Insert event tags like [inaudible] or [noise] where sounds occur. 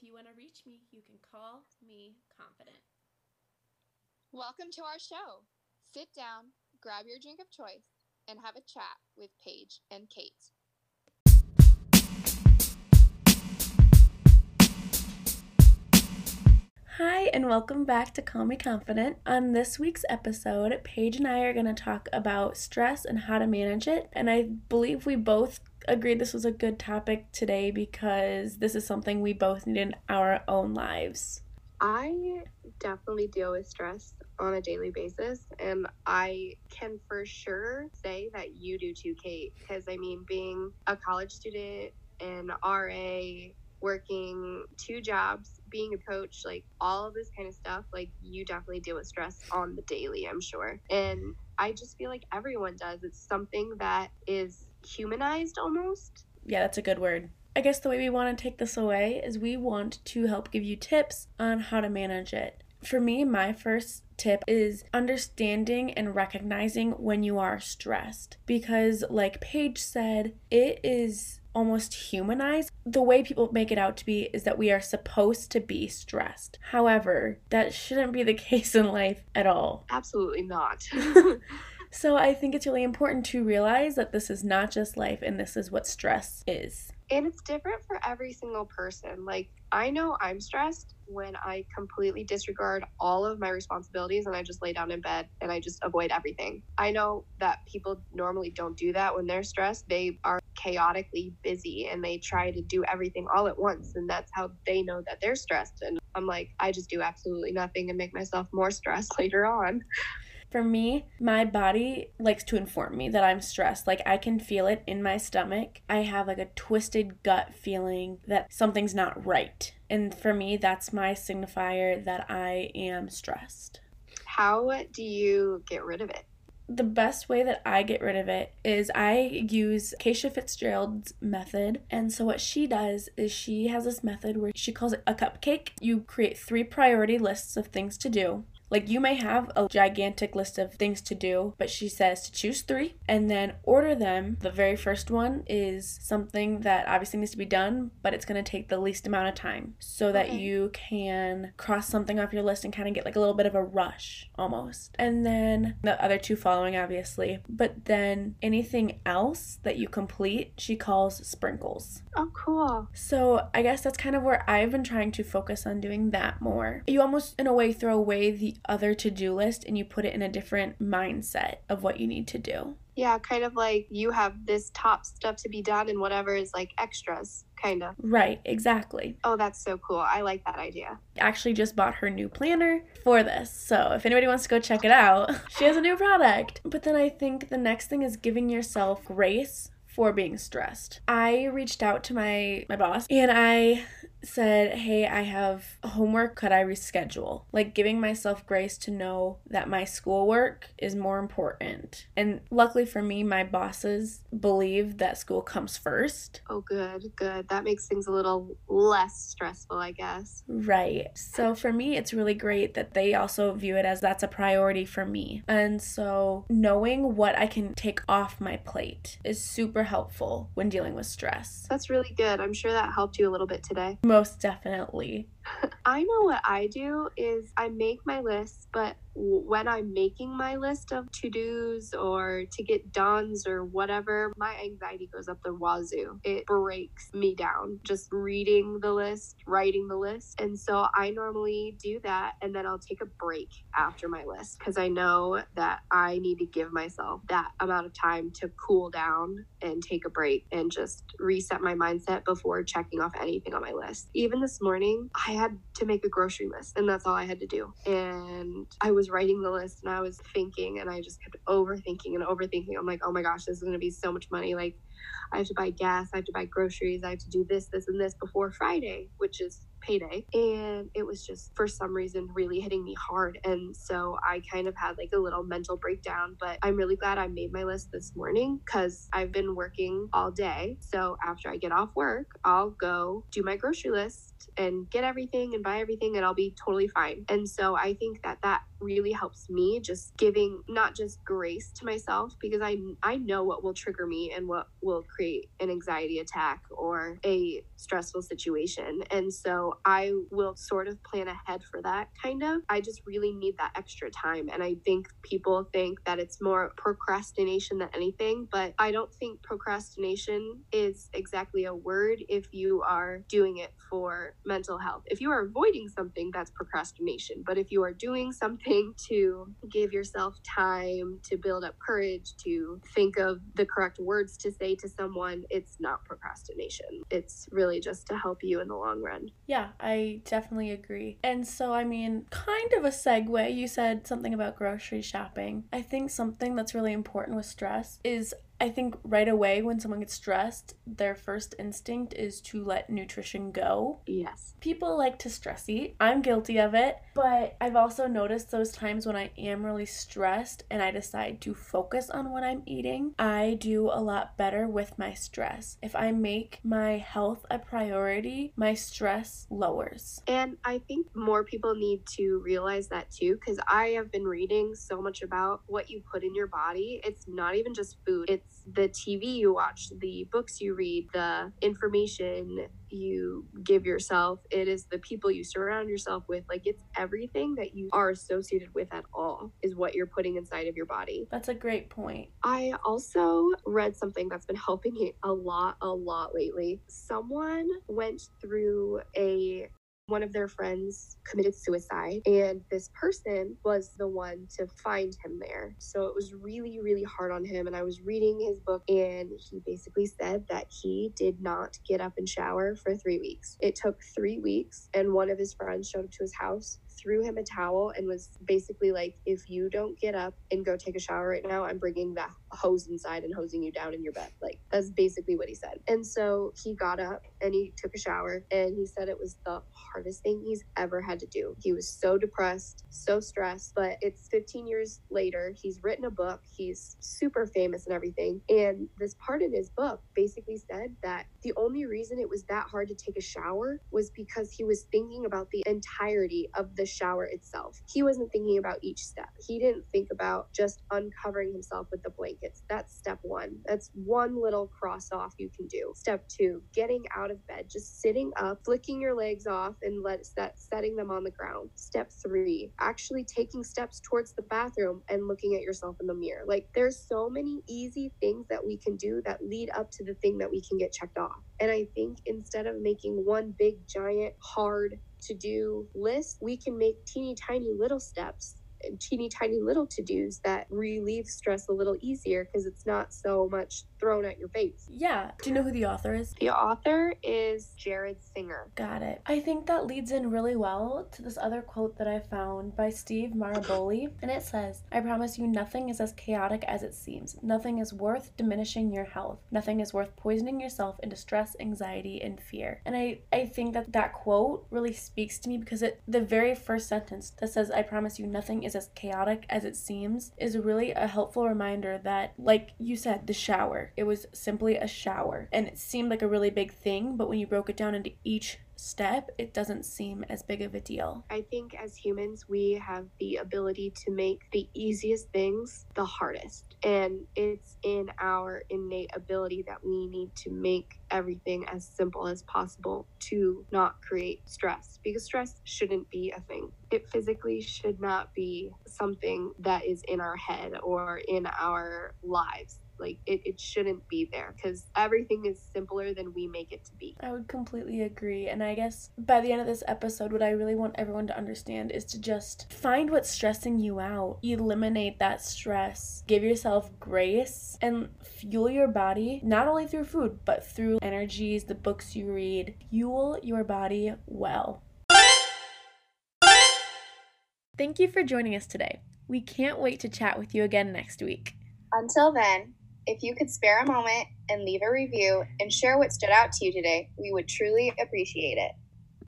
If you want to reach me, you can call me confident. Welcome to our show. Sit down, grab your drink of choice, and have a chat with Paige and Kate. Hi, and welcome back to Call Me Confident. On this week's episode, Paige and I are going to talk about stress and how to manage it. And I believe we both agreed this was a good topic today because this is something we both need in our own lives. I definitely deal with stress on a daily basis, and I can for sure say that you do too, Kate. Because I mean, being a college student and RA, working two jobs, being a coach, like all of this kind of stuff, like you definitely deal with stress on the daily, I'm sure. And I just feel like everyone does. It's something that is humanized almost. Yeah, that's a good word. I guess the way we want to take this away is we want to help give you tips on how to manage it. For me, my first tip is understanding and recognizing when you are stressed. Because, like Paige said, it is almost humanized. The way people make it out to be is that we are supposed to be stressed. However, that shouldn't be the [laughs] case in life at all. Absolutely not. [laughs] so, I think it's really important to realize that this is not just life and this is what stress is. And it's different for every single person. Like, I know I'm stressed when I completely disregard all of my responsibilities and I just lay down in bed and I just avoid everything. I know that people normally don't do that when they're stressed. They are chaotically busy and they try to do everything all at once. And that's how they know that they're stressed. And I'm like, I just do absolutely nothing and make myself more [laughs] stressed later on. For me, my body likes to inform me that I'm stressed. Like I can feel it in my stomach. I have like a twisted gut feeling that something's not right. And for me, that's my signifier that I am stressed. How do you get rid of it? the best way that I get rid of it is I use Kacia Fitzgerald's method. And so, what she does is she has this method where she calls it a cupcake. You create three priority lists of things to do. Like you may have a gigantic list of things to do, but she says to choose three and then order them. The very first one is something that obviously needs to be done, but it's going to take the least amount of time so that okay. you can cross something off your list and kind of get like a little bit of a rush almost. And then the other two following, obviously. But then anything else that you complete, she calls sprinkles. Oh, cool. So I guess that's kind of where I've been trying to focus on doing that more. You almost, in a way, throw away the other to do list and you put it in a different mindset of what you need to do. Yeah, kind of like you have this top stuff to be done and whatever is like extras, kind of. Right, exactly. Oh, that's so cool. I like that idea. Actually, just bought her new planner for this. So if anybody wants to go check it out, [laughs] she has a new product. But then I think the next thing is giving yourself grace for being stressed. I reached out to my my boss and I said, Hey, I have homework. Could I reschedule? Like giving myself grace to know that my schoolwork is more important. And luckily for me, my bosses believe that school comes first. Oh, good, good. That makes things a little less stressful, I guess. Right. So for me, it's really great that they also view it as that's a priority for me. And so knowing what I can take off my plate is super helpful when dealing with stress. That's really good. I'm sure that helped you a little bit today. Most definitely. [laughs] I know what I do is I make my list, but when I'm making my list of to dos or to get done's or whatever, my anxiety goes up the wazoo. It breaks me down just reading the list, writing the list. And so I normally do that and then I'll take a break after my list because I know that I need to give myself that amount of time to cool down and take a break and just reset my mindset before checking off anything on my list. Even this morning, I had to make a grocery list and that's all I had to do. And I was writing the list and I was thinking and I just kept overthinking and overthinking. I'm like, oh my gosh, this is going to be so much money. Like, I have to buy gas, I have to buy groceries, I have to do this, this, and this before Friday, which is payday. And it was just, for some reason, really hitting me hard. And so I kind of had like a little mental breakdown. But I'm really glad I made my list this morning because I've been working all day. So after I get off work, I'll go do my grocery list and get everything and buy everything, and I'll be totally fine. And so I think that that really helps me just giving not just grace to myself because I I know what will trigger me and what will will create an anxiety attack or a stressful situation. And so I will sort of plan ahead for that kind of. I just really need that extra time. And I think people think that it's more procrastination than anything, but I don't think procrastination is exactly a word if you are doing it for mental health. If you are avoiding something, that's procrastination. But if you are doing something [laughs] to give yourself time to build up courage, to think of the correct words to say to someone, it's not procrastination. It's really just to help you in the long run. Yeah, I definitely agree. And so, I mean, kind of a segue, you said something about grocery shopping. I think something that's really important with stress is I think right away when someone gets stressed, their first instinct is to let nutrition go. Yes. People like to stress eat. I'm guilty of it, but I've also noticed those times when I am really stressed and I decide to focus on what I'm eating, I do a lot better with my stress. If I make my health a priority, my stress lowers. And I think more people need to realize that too, because I have been reading so much about what you put in your body. It's not even just food, it's the TV you watch, the books you read, the information you give yourself. It is the people you surround yourself with. Like it's everything that you are associated with at all is what you're putting inside of your body. That's a great point. I also read something that's been helping me a lot, a lot lately. Someone went through a one of their friends committed suicide, and this person was the one to find him there. So it was really, really hard on him. And I was reading his book, and he basically said that he did not get up and shower for three weeks. It took three weeks, and one of his friends showed up to his house threw him a towel and was basically like, if you don't get up and go take a shower right now, I'm bringing that hose inside and hosing you down in your bed. Like, that's basically what he said. And so he got up and he took a shower and he said it was the hardest thing he's ever had to do. He was so depressed, so stressed, but it's 15 years later. He's written a book, he's super famous and everything. And this part in his book basically said that the only reason it was that hard to take a shower was because he was thinking about the entirety of the shower itself. He wasn't thinking about each step. He didn't think about just uncovering himself with the blankets. That's step one. That's one little cross off you can do. Step two, getting out of bed, just sitting up, flicking your legs off and let set, setting them on the ground. Step three, actually taking steps towards the bathroom and looking at yourself in the mirror. Like there's so many easy things that we can do that lead up to the thing that we can get checked off. And I think instead of making one big, giant, hard to do list, we can make teeny tiny little steps teeny tiny little to dos that relieve stress a little easier because it's not so much thrown at your face. Yeah. Do you know who the author is? The author is Jared Singer. Got it. I think that leads in really well to this other quote that I found by Steve Maraboli, and it says, I promise you nothing is as chaotic as it seems. Nothing is worth diminishing your health. Nothing is worth poisoning yourself into stress, anxiety, and fear. And I, I think that that quote really speaks to me because it the very first sentence that says, I promise you nothing is as chaotic as it seems is really a helpful reminder that, like you said, the shower it was simply a shower. And it seemed like a really big thing, but when you broke it down into each step, it doesn't seem as big of a deal. I think as humans, we have the ability to make the easiest things the hardest. And it's in our innate ability that we need to make everything as simple as possible to not create stress because stress shouldn't be a thing. It physically should not be something that is in our head or in our lives like it, it shouldn't be there because everything is simpler than we make it to be. I would completely agree. And I guess by the end of this episode, what I really want everyone to understand is to just find what's stressing you out, eliminate that stress, give yourself grace, and fuel your body not only through food, but through energies, the books you read. Fuel your body well. Thank you for joining us today. We can't wait to chat with you again next week. Until then, if you could spare a moment and leave a review and share what stood out to you today, we would truly appreciate it.